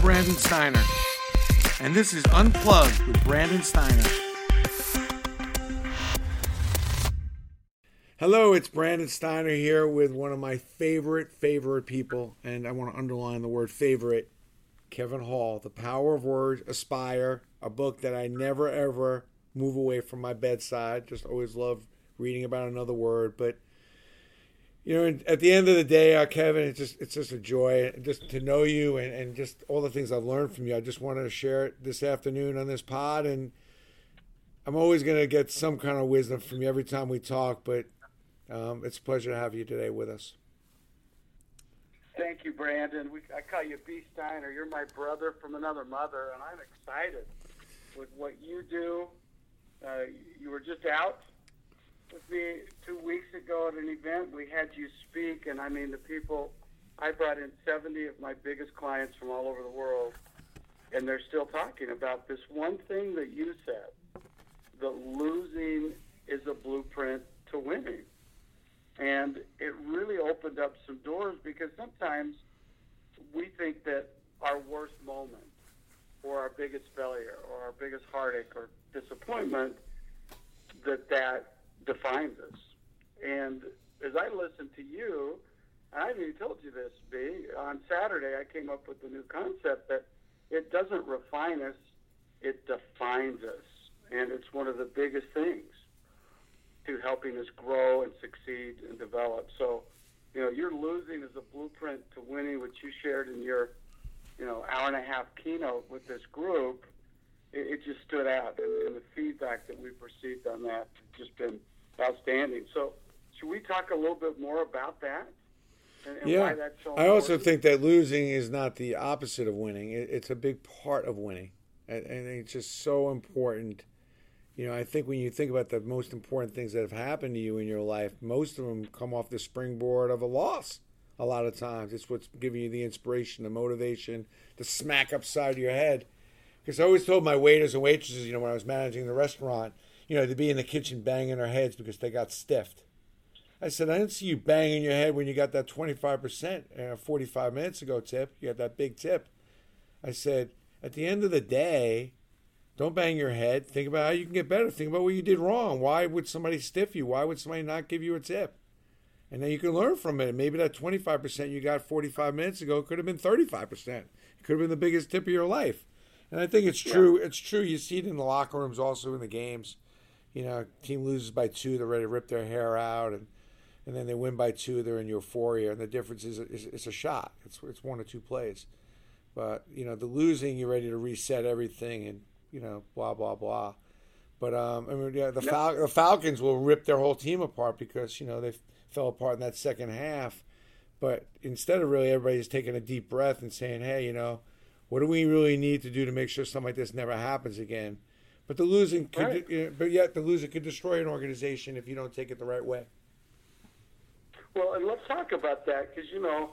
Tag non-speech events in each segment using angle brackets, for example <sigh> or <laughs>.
Brandon Steiner, and this is Unplugged with Brandon Steiner. Hello, it's Brandon Steiner here with one of my favorite, favorite people, and I want to underline the word favorite Kevin Hall, The Power of Words, Aspire, a book that I never ever move away from my bedside. Just always love reading about another word, but you know, at the end of the day, uh, Kevin, it's just it's just a joy just to know you and, and just all the things I've learned from you. I just wanted to share it this afternoon on this pod, and I'm always going to get some kind of wisdom from you every time we talk. But um, it's a pleasure to have you today with us. Thank you, Brandon. We, I call you B. Steiner. You're my brother from another mother, and I'm excited with what you do. Uh, you were just out with me two weeks ago at an event. We had you speak, and I mean, the people, I brought in 70 of my biggest clients from all over the world, and they're still talking about this one thing that you said that losing is a blueprint to winning. And it really opened up some doors because sometimes we think that our worst moment or our biggest failure or our biggest heartache or disappointment that that defines us. And as I listened to you, and I haven't even told you this, B, on Saturday I came up with the new concept that it doesn't refine us, it defines us. And it's one of the biggest things to helping us grow and succeed and develop. So, you know, you're losing as a blueprint to winning, which you shared in your, you know, hour and a half keynote with this group. It, it just stood out, and, and the feedback that we've received on that has just been outstanding. So, should we talk a little bit more about that? And, and yeah, so I also think that losing is not the opposite of winning. It, it's a big part of winning, and, and it's just so important. You know, I think when you think about the most important things that have happened to you in your life, most of them come off the springboard of a loss. A lot of times, it's what's giving you the inspiration, the motivation, the smack upside of your head. Because I always told my waiters and waitresses, you know, when I was managing the restaurant, you know, to be in the kitchen banging their heads because they got stiffed. I said, I didn't see you banging your head when you got that 25% uh, 45 minutes ago tip. You got that big tip. I said, at the end of the day, don't bang your head. Think about how you can get better. Think about what you did wrong. Why would somebody stiff you? Why would somebody not give you a tip? And then you can learn from it. Maybe that 25% you got 45 minutes ago could have been 35%. It could have been the biggest tip of your life. And I think it's true. Yeah. It's true. You see it in the locker rooms, also in the games you know, team loses by two, they're ready to rip their hair out, and and then they win by two, they're in euphoria, and the difference is, is it's a shot. It's it's one or two plays, but you know the losing, you're ready to reset everything, and you know blah blah blah. But um, I mean, yeah, the, Fal- the Falcons will rip their whole team apart because you know they fell apart in that second half. But instead of really everybody just taking a deep breath and saying, hey, you know, what do we really need to do to make sure something like this never happens again? But the losing, could, right. you know, but yet the losing could destroy an organization if you don't take it the right way. Well, and let's talk about that because you know,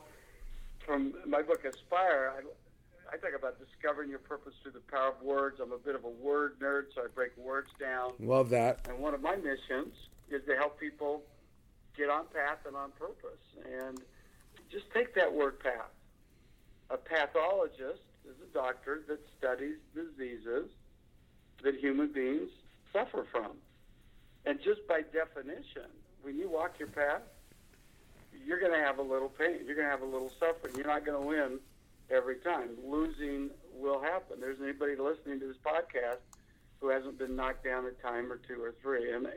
from my book Aspire, I, I talk about discovering your purpose through the power of words. I'm a bit of a word nerd, so I break words down. Love that. And one of my missions is to help people get on path and on purpose. And just take that word path. A pathologist is a doctor that studies diseases that human beings suffer from. And just by definition, when you walk your path, you're going to have a little pain. You're going to have a little suffering. You're not going to win every time. Losing will happen. There's anybody listening to this podcast who hasn't been knocked down a time or two or three. And I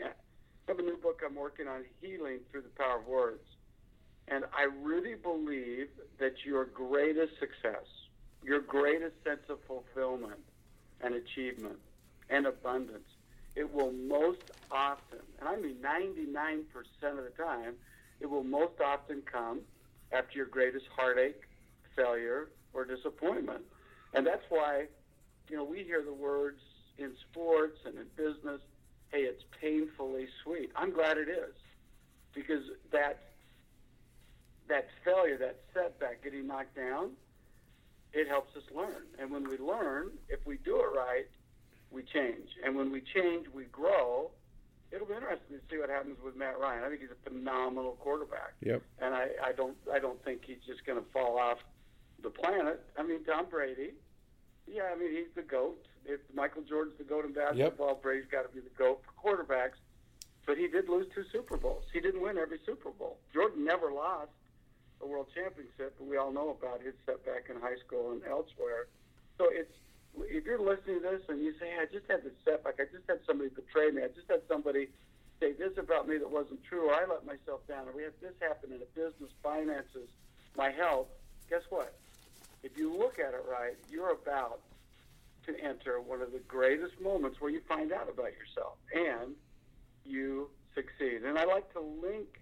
have a new book I'm working on, Healing Through the Power of Words. And I really believe that your greatest success, your greatest sense of fulfillment and achievement and abundance. It will most often, and I mean 99% of the time, it will most often come after your greatest heartache, failure, or disappointment. And that's why, you know, we hear the words in sports and in business, hey, it's painfully sweet. I'm glad it is. Because that that failure, that setback, getting knocked down, it helps us learn. And when we learn, if we do it right, we change. And when we change, we grow. It'll be interesting to see what happens with Matt Ryan. I think he's a phenomenal quarterback. Yep. And I, I don't I don't think he's just going to fall off, the planet. I mean, Tom Brady. Yeah, I mean, he's the GOAT. If Michael Jordan's the GOAT in basketball, yep. Brady's got to be the GOAT for quarterbacks. But he did lose two Super Bowls. He didn't win every Super Bowl. Jordan never lost a world championship, but we all know about his setback in high school and elsewhere. So it's if you're listening to this and you say, I just had to setback, I just had somebody betray me, I just had somebody say this about me that wasn't true, or I let myself down, or we had this happen in a business, finances, my health, guess what? If you look at it right, you're about to enter one of the greatest moments where you find out about yourself and you succeed. And I like to link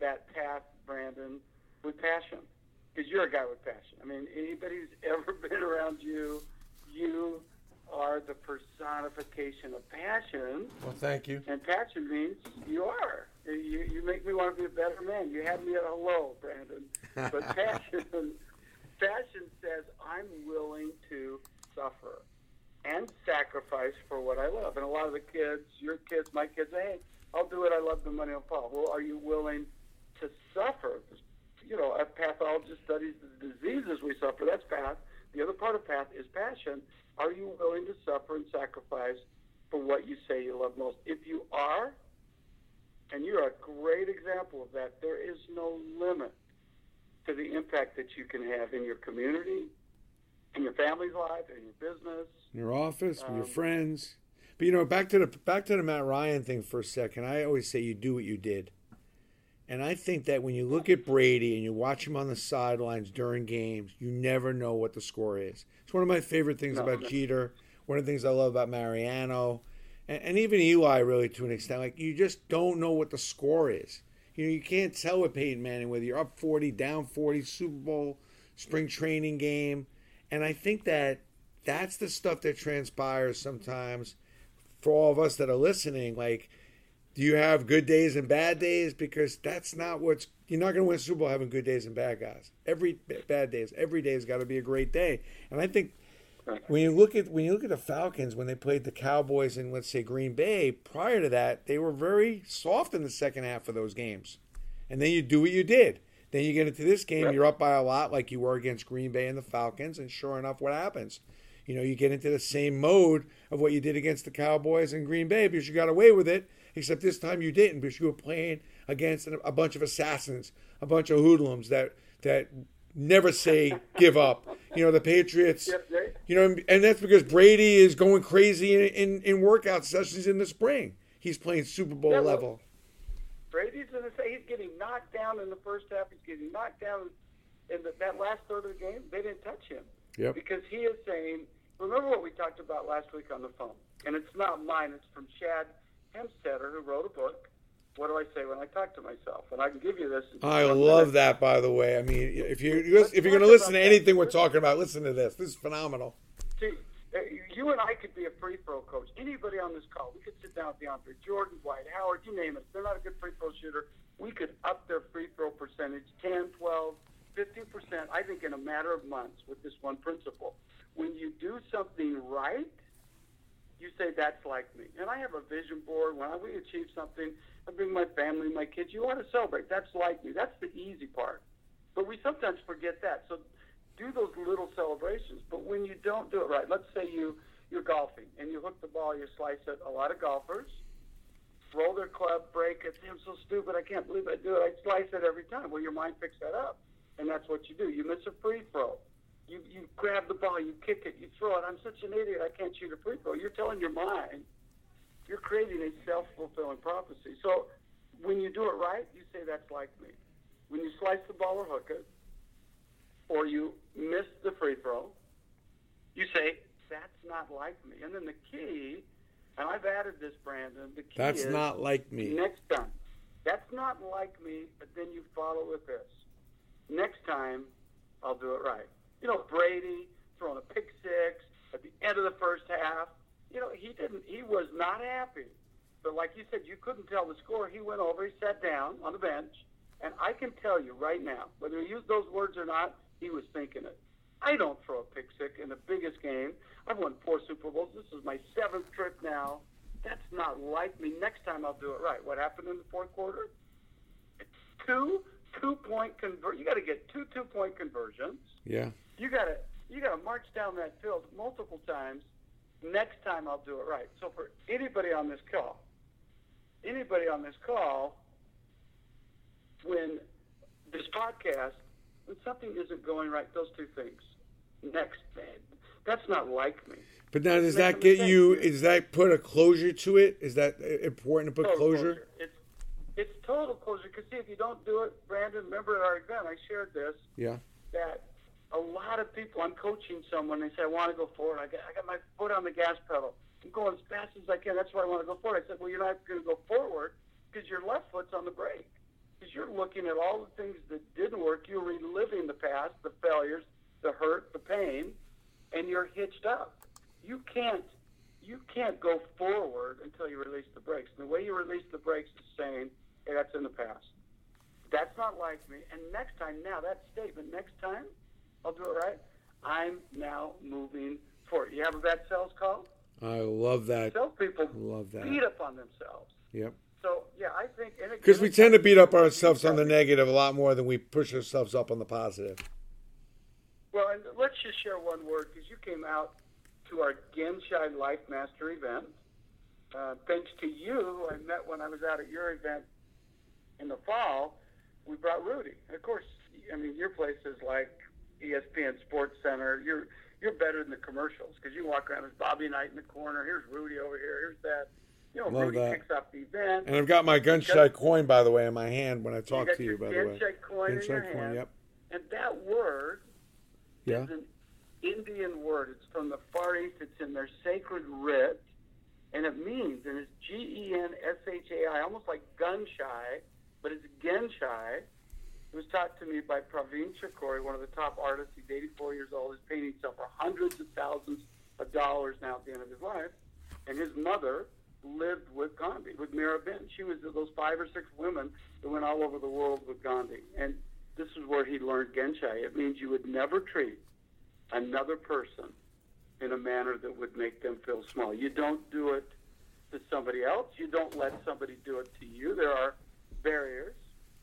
that path, Brandon, with passion because you're a guy with passion. I mean, anybody who's ever been around you, you are the personification of passion. Well, thank you. And passion means you are. You, you make me want to be a better man. You have me at hello, Brandon. But passion, passion says I'm willing to suffer and sacrifice for what I love. And a lot of the kids, your kids, my kids, hey, I'll do it. I love the money I'll fall. Well, are you willing to suffer? You know, a pathologist studies the diseases we suffer. That's path. The other part of path is passion. Are you willing to suffer and sacrifice for what you say you love most? If you are, and you're a great example of that, there is no limit to the impact that you can have in your community, in your family's life, in your business, in your office, um, with your um, friends. But you know, back to the back to the Matt Ryan thing for a second. I always say you do what you did. And I think that when you look at Brady and you watch him on the sidelines during games, you never know what the score is. It's one of my favorite things no, about no. Jeter. One of the things I love about Mariano, and, and, even Eli, really to an extent. Like you just don't know what the score is. You know, you can't tell with Peyton Manning whether you're up 40, down 40, Super Bowl, spring training game, and I think that that's the stuff that transpires sometimes for all of us that are listening. Like do you have good days and bad days? Because that's not what's you're not going to win Super Bowl having good days and bad guys. Every bad days, every day has got to be a great day. And I think when you look at when you look at the Falcons when they played the Cowboys in let's say Green Bay, prior to that, they were very soft in the second half of those games. And then you do what you did. Then you get into this game, you're up by a lot like you were against Green Bay and the Falcons, and sure enough, what happens? You know, you get into the same mode of what you did against the Cowboys and Green Bay because you got away with it except this time you didn't because you were playing against a bunch of assassins, a bunch of hoodlums that that never say <laughs> give up. You know the Patriots. You know, and that's because Brady is going crazy in in, in workout sessions in the spring. He's playing Super Bowl yeah, level. Brady's in the he's getting knocked down in the first half. He's getting knocked down in the, that last third of the game. They didn't touch him. Yep. Because he is saying, remember what we talked about last week on the phone, and it's not mine. It's from Shad Helmstetter, who wrote a book. What do I say when I talk to myself? And I can give you this. I love that, by the way. I mean, if you if you're going to listen to anything we're talking about, listen to this. This is phenomenal. See, uh, you and I could be a free throw coach. Anybody on this call, we could sit down with DeAndre Jordan, Dwight Howard, you name it. If they're not a good free throw shooter. We could up their free throw percentage 10, 12, 15 percent. I think in a matter of months with this one principle. When you do something right you say that's like me. And I have a vision board. When I, we achieve something, I bring my family, my kids. You want to celebrate. That's like me. That's the easy part. But we sometimes forget that. So do those little celebrations. But when you don't do it right, let's say you you're golfing and you hook the ball, you slice it. A lot of golfers roll their club, break it. I'm so stupid. I can't believe I do it. I slice it every time. Well, your mind picks that up, and that's what you do. You miss a free throw you, you grab the ball, you kick it, you throw it. I'm such an idiot, I can't shoot a free throw. You're telling your mind, you're creating a self fulfilling prophecy. So when you do it right, you say, that's like me. When you slice the ball or hook it, or you miss the free throw, you say, that's not like me. And then the key, and I've added this, Brandon, the key That's not like me. Next time. That's not like me, but then you follow with this. Next time, I'll do it right you know, Brady throwing a pick six at the end of the first half. You know, he didn't. He was not happy. But like you said, you couldn't tell the score. He went over. He sat down on the bench, and I can tell you right now, whether he used those words or not, he was thinking it. I don't throw a pick six in the biggest game. I've won four Super Bowls. This is my seventh trip now. That's not like me. Next time I'll do it right. What happened in the fourth quarter? Two two point convert. You got to get two two point conversions. Yeah. You got to you got to march down that field multiple times. Next time I'll do it right. So for anybody on this call, anybody on this call, when this podcast, when something isn't going right, those two things. Next, that's not like me. But now, does that get you? Is that put a closure to it? Is that important to put total closure? closure? It's it's total closure. Because see, if you don't do it, Brandon, remember at our event, I shared this. Yeah. That a lot of people, I'm coaching someone. They say, I want to go forward. I got, I got my foot on the gas pedal. I'm going as fast as I can. That's why I want to go forward. I said, well, you're not going to go forward because your left foot's on the brake. Because you're looking at all the things that didn't work. You're reliving the past, the failures, the hurt, the pain, and you're hitched up. You can't you can't go forward until you release the brakes. And the way you release the brakes is saying, hey, that's in the past. That's not like me. And next time, now that statement, next time, I'll do it right. I'm now moving forward. You have a bad sales call? I love that. Sales people love that. beat up on themselves. Yep. So yeah, I think because we tend to beat up ourselves on the negative a lot more than we push ourselves up on the positive. Well, and let's just share one word because you came out to our Genshai Life Master event. Uh, thanks to you, I met when I was out at your event in the fall, we brought Rudy. Of course, I mean, your place is like ESPN Sports Center. You're you're better than the commercials because you walk around. There's Bobby Knight in the corner. Here's Rudy over here. Here's that. You know, Love Rudy that. picks up the event. And I've got my Genshai coin, by the way, in my hand when I talk to you, by the way. Genshai coin in your coin, hand. yep. And that word Yeah. is an Indian word. It's from the Far East. It's in their sacred writ, and it means, and it's G E N S H A I, almost like gun shy, but it's Genshai. It was taught to me by Pravin Cherkoori, one of the top artists. He's 84 years old. He's painting himself for hundreds of thousands of dollars now at the end of his life. And his mother lived with Gandhi, with Miraben. She was those five or six women that went all over the world with Gandhi. And this is where he learned Genshai. It means you would never treat another person in a manner that would make them feel small. You don't do it to somebody else. You don't let somebody do it to you. There are barriers.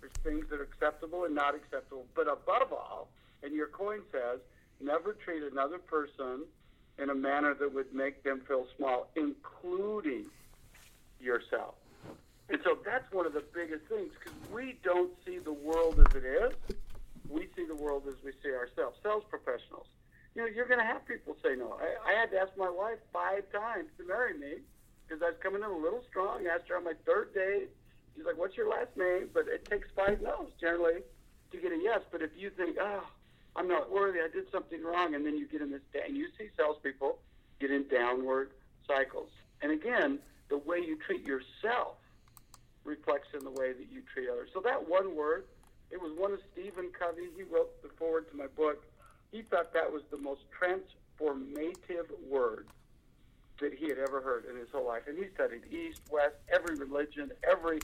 There's things that are acceptable and not acceptable. But above all, and your coin says, never treat another person in a manner that would make them feel small, including yourself. And so that's one of the biggest things because we don't see the world as it is. We see the world as we see ourselves. Sales professionals. You know, you're going to have people say no. I, I had to ask my wife five times to marry me because I was coming in a little strong. I asked her on my third date. She's like, "What's your last name?" But it takes five no's generally to get a yes. But if you think, "Oh, I'm not worthy. I did something wrong," and then you get in this day, and you see salespeople get in downward cycles. And again, the way you treat yourself reflects in the way that you treat others. So that one word, it was one of Stephen Covey. He wrote the foreword to my book. He thought that was the most transformative word that he had ever heard in his whole life. And he studied East, West, every religion, every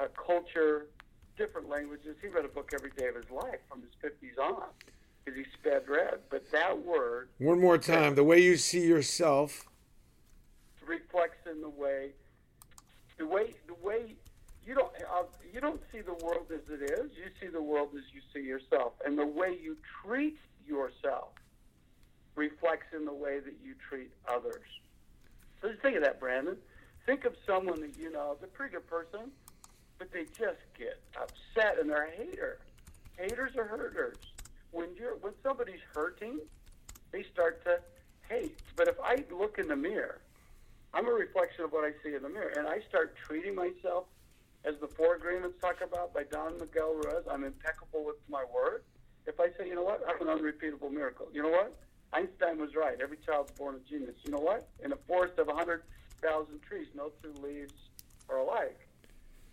uh, culture, different languages. He read a book every day of his life from his 50s on because he sped read. But that word One more time. The way you see yourself. Reflects in the way, the way, the way you don't uh, you don't see the world as it is. You see the world as you see yourself, and the way you treat yourself reflects in the way that you treat others. So just think of that, Brandon. Think of someone that you know, is a pretty good person, but they just get upset and they're a hater. Haters are hurters. When you're when somebody's hurting, they start to hate. But if I look in the mirror, I'm a reflection of what I see in the mirror, and I start treating myself as the four agreements talk about by Don Miguel Ruiz. I'm impeccable with my word. If I say, you know what, I'm an unrepeatable miracle. You know what? Einstein was right. Every child's born a genius. You know what? In a forest of 100,000 trees, no two leaves are alike.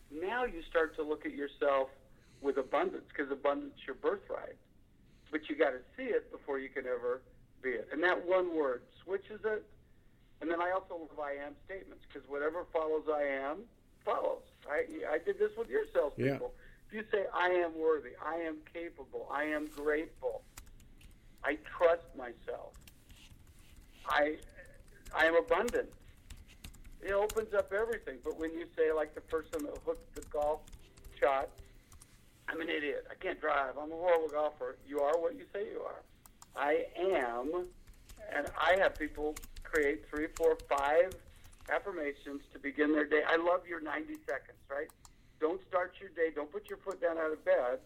Now you start to look at yourself with abundance because abundance is your birthright. But you got to see it before you can ever be it. And that one word switches it. And then I also love I am statements because whatever follows I am follows. I, I did this with your salespeople. If you say, I am worthy, I am capable, I am grateful, I trust myself, I, I am abundant, it opens up everything. But when you say, like the person that hooked the golf shot, I'm an idiot. I can't drive. I'm a horrible golfer. You are what you say you are. I am, and I have people create three, four, five affirmations to begin their day. I love your 90 seconds, right? Don't start your day. Don't put your foot down out of bed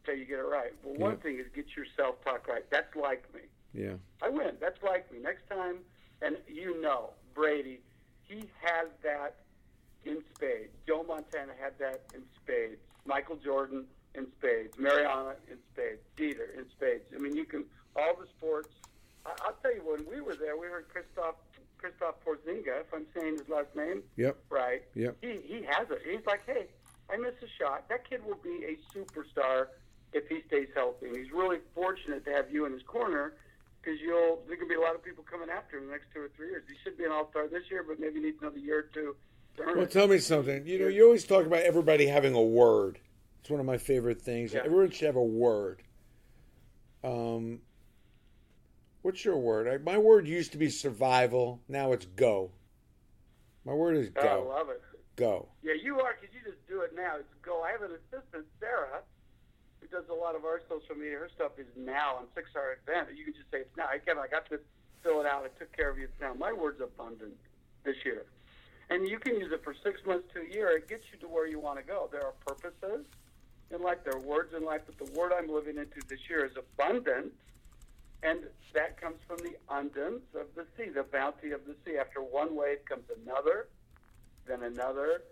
until you get it right. Well, one thing is get your self talk right. That's like me. Yeah. I win. That's like me. Next time, and you know, Brady, he has that in spades. Joe Montana had that in spades. Michael Jordan in spades. Mariano in spades. Jeter in spades. I mean, you can all the sports. I, I'll tell you, when we were there, we heard Kristaps Kristaps Porzingis, if I'm saying his last name yep. right. Yep. He he has it. He's like, hey, I miss a shot. That kid will be a superstar if he stays healthy. And he's really fortunate to have you in his corner because you'll there could be a lot of people coming after him in the next two or three years. He should be an all star this year, but maybe needs another year or two. well, tell me something. You know, you always talk about everybody having a word. It's one of my favorite things. Yeah. Everyone should have a word. Um, what's your word? I, my word used to be survival. Now it's go. My word is oh, go. I love it. Go. Yeah, you are because you just do it now. It's go. I have an assistant, Sarah, who does a lot of our social media. Her stuff is now on Six Hour Advent. You can just say it's now. Kevin, I got this. Fill it out. I took care of you. It's now. My word's abundant this year. And you can use it for six months to a year. It gets you to where you want to go. There are purposes in life. There are words in life, but the word I'm living into this year is abundant, and that comes from the abundance of the sea, the bounty of the sea. After one wave comes another, then another,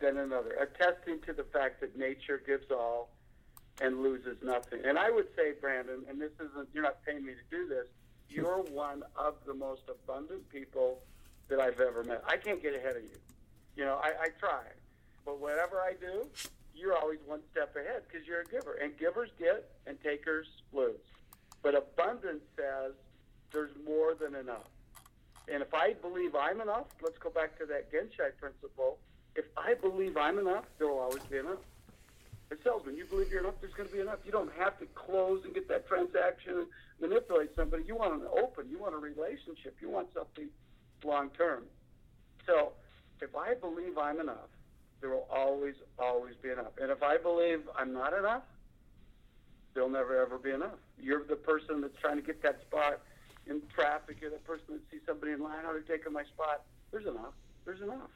then another, attesting to the fact that nature gives all and loses nothing. And I would say, Brandon, and this isn't, you're not paying me to do this, hmm. you're one of the most abundant people that I've ever met. I can't get ahead of you. You know, I, I try. But whatever I do, you're always one step ahead because you're a giver. And givers get and takers lose. But abundance says there's more than enough. And if I believe I'm enough, let's go back to that Genshai principle. If I believe I'm enough, there will always be enough. Sells when you believe you're enough, there's going to be enough. You don't have to close and get that transaction and manipulate somebody. You want an open, you want a relationship, you want something long term. So if I believe I'm enough, there will always, always be enough. And if I believe I'm not enough, there'll never, ever be enough. You're the person that's trying to get that spot in traffic. You're the person that sees somebody in line, how they're taking my spot. There's enough. There's enough.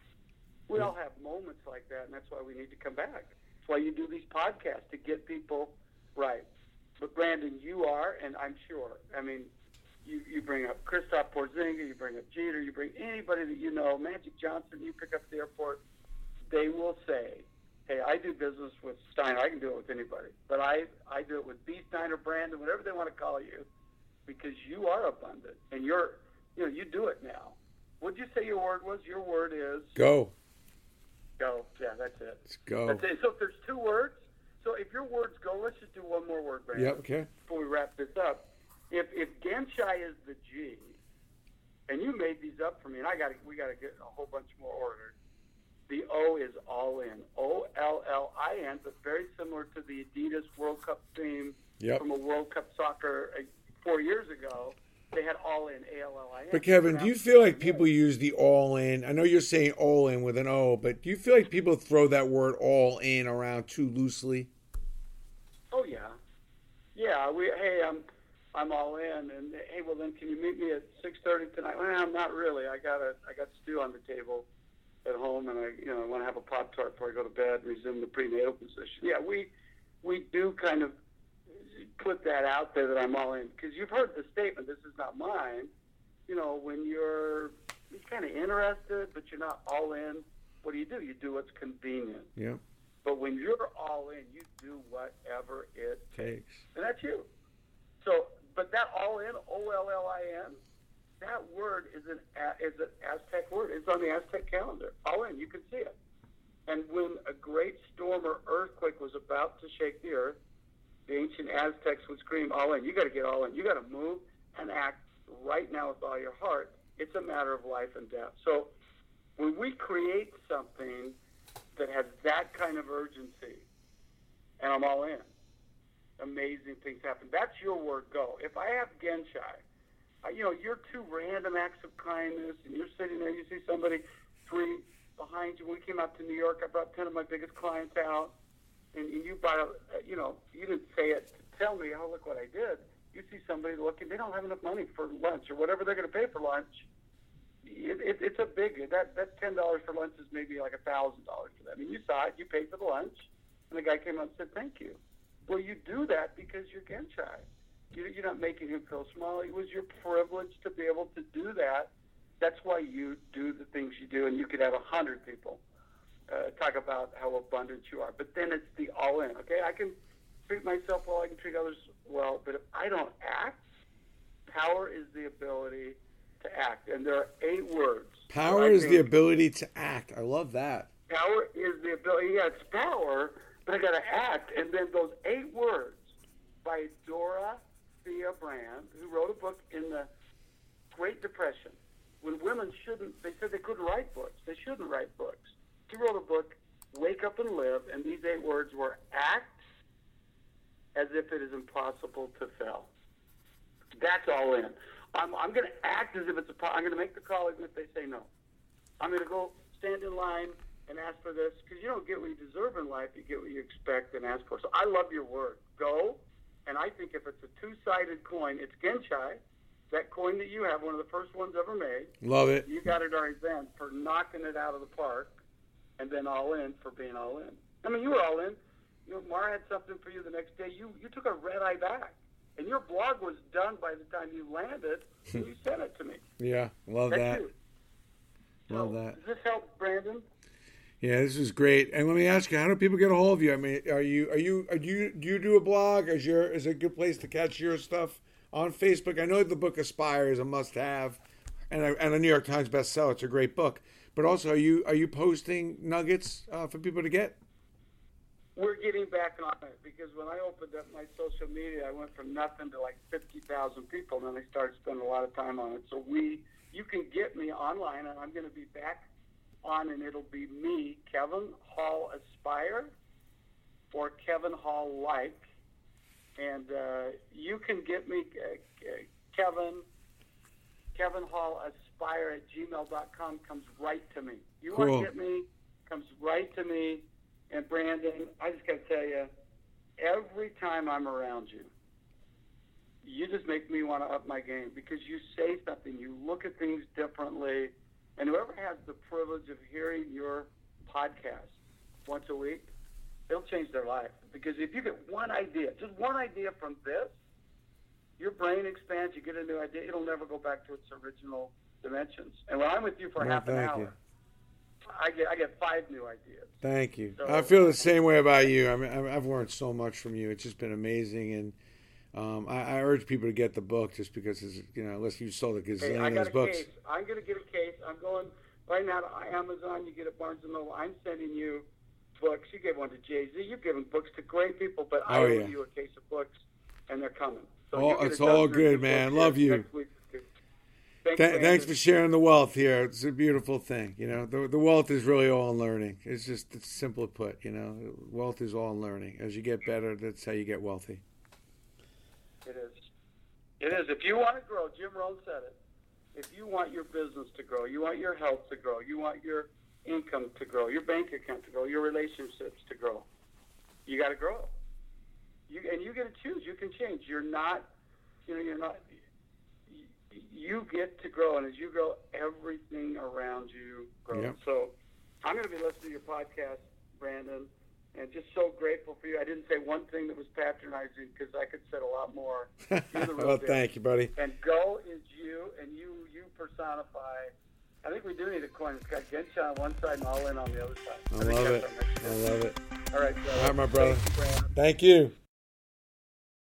We all have moments like that, and that's why we need to come back. That's why you do these podcasts to get people right. But Brandon, you are, and I'm sure. I mean, you, you bring up Kristaps Porzingis, you bring up Jeter, you bring anybody that you know, Magic Johnson, you pick up the airport they will say, hey, I do business with Steiner. I can do it with anybody. But I, I do it with B. Steiner, Brandon, whatever they want to call you, because you are abundant and you're, you know, you do it now. What'd you say your word was? Your word is go. Go. Yeah, that's it. Let's go. That's it. So if there's two words, so if your words go, let's just do one more word, Brandon. Yep. Okay. Before we wrap this up, if if Genshai is the G, and you made these up for me, and I got we got to get a whole bunch more ordered. The O is all in. O L L I N, but very similar to the Adidas World Cup theme yep. from a World Cup soccer four years ago. They had all in A L L I N. But Kevin, do you feel like people use the all in? I know you're saying all in with an O, but do you feel like people throw that word all in around too loosely? Oh yeah, yeah. We hey, I'm I'm all in, and hey, well then, can you meet me at six thirty tonight? Well, I'm not really. I got a I got stew on the table at home, and I you know I want to have a pop tart before I go to bed and resume the prenatal position. Yeah, we we do kind of put that out there that I'm all in because you've heard the statement. This is not mine. You know, when you're you're kind of interested, but you're not all in. What do you do? You do what's convenient. Yeah. But when you're all in, you do whatever it takes, and that's you. So, but that all in, O L L I N, that word is an is an Aztec word. It's on the Aztec calendar. All in, you can see it. And when a great storm or earthquake was about to shake the earth, the ancient Aztecs would scream, "All in! You got to get all in. You got to move and act right now with all your heart. It's a matter of life and death." So, when we create something that has that kind of urgency, and I'm all in, amazing things happen. That's your word. Go. If I have Genshai you know, you're two random acts of kindness, and you're sitting there, you see somebody three behind you. When we came out to New York, I brought 10 of my biggest clients out. and you buy, a, uh, you know, you didn't say it to tell me, oh look what I did. You see somebody looking, they don't have enough money for lunch or whatever they're going to pay for lunch. It, it, it's a big that that ten dollars for lunch is maybe like a thousand dollars for them. I mean, you saw it, you paid for the lunch, and the guy came up and said thank you. Well, you do that because you're. You, you're not making him feel small. It was your privilege to be able to do that. That's why you do the things you do, and you could have a hundred people uh, talk about how abundant you are. But then it's the all in. Okay, I can treat myself well, I can treat others well, but if I don't act, power is the ability to act, and there are eight words. Power is the ability to act. I love that. Power is the ability. Yeah, it's power, but I got to act. And then those eight words by Dora Thea Brande, who wrote a book in the Great Depression when women shouldn't. They said they couldn't write books. They shouldn't write books. She wrote a book, Wake Up and Live, and these eight words were act as if it is impossible to fail. That's all in. I'm, I'm going to act as if it's a I'm going to make the call even if they say no. I'm going to go stand in line and ask for this because you don't get what you deserve in life. You get what you expect and ask for. So I love your word. Go. And I think if it's a two-sided coin, it's Genshai. That coin that you have, one of the first ones ever made. Love it. You got it our event for knocking it out of the park and then all in for being all in. I mean, you were all in. You know, Mara had something for you the next day. You you took a red eye back, and your blog was done by the time you landed. and you <laughs> sent it to me. Yeah, love Thank that. You. Love so, that. Does this help, Brandon? Yeah, this is great. And let me ask you, how do people get a hold of you? I mean, are you are you are you do you do a blog? Is your is a good place to catch your stuff on Facebook? I know the book Aspire is a must have, and a, and a New York Times bestseller. It's a great book. But also, are you are you posting nuggets uh, for people to get? We're getting back on it because when I opened up my social media, I went from nothing to like fifty thousand people, and then I started spending a lot of time on it. So we, you can get me online, and I'm going to be back on, and it'll be me, Kevin Hall Aspire, or Kevin Hall Like, and uh, you can get me, uh, Kevin, Kevin Hall Aspire at gmail.com comes right to me. You cool. want to get me, comes right to me. And Brandon, I just got to tell you, every time I'm around you, you just make me want to up my game because you say something, you look at things differently, and whoever has the privilege of hearing your podcast once a week, it'll change their life. Because if you get one idea, just one idea from this, your brain expands, you get a new idea, it'll never go back to its original dimensions. And when I'm with you for well, half an hour, you. I get I get five new ideas. Thank you. So- I feel the same way about you. I mean, I've learned so much from you. It's just been amazing, and um, I, I urge people to get the book just because it's you know unless you sold a Hey, I gazillion of got those a books. case. I'm going to get a case. I'm going right now to Amazon. You get a Barnes and Noble. I'm sending you books. You gave one to Jay Z. You've given books to great people, but I Oh, owe yeah. you a case of books, and they're coming. So Oh, you get a it's all good, man. Love you. Thanks, Th- thanks for sharing the wealth here. It's a beautiful thing. You know, the, the wealth is really all in learning. It's just it's simple put. You know, wealth is all in learning. As you get better, that's how you get wealthy. It is. It is. If you want to grow, Jim Rohn said it. If you want your business to grow, you want your health to grow, you want your income to grow, your bank account to grow, your relationships to grow, you got to grow. You and you get to choose. You can change. You're not. You know. You're not. you- get to grow, and as you grow, everything around you grows. Yep. So, I'm going to be listening to your podcast, Brandon, and just so grateful for you. I didn't say one thing that was patronizing because I could say a lot more. <laughs> You're the real well, thank you, buddy. And go is you, and you you personify. I think we do need a coin. It's got Genshai on one side and all in on the other side. I think love it. I love it. All right, brother. All right, my brother. Thank you, Brandon. Thank you.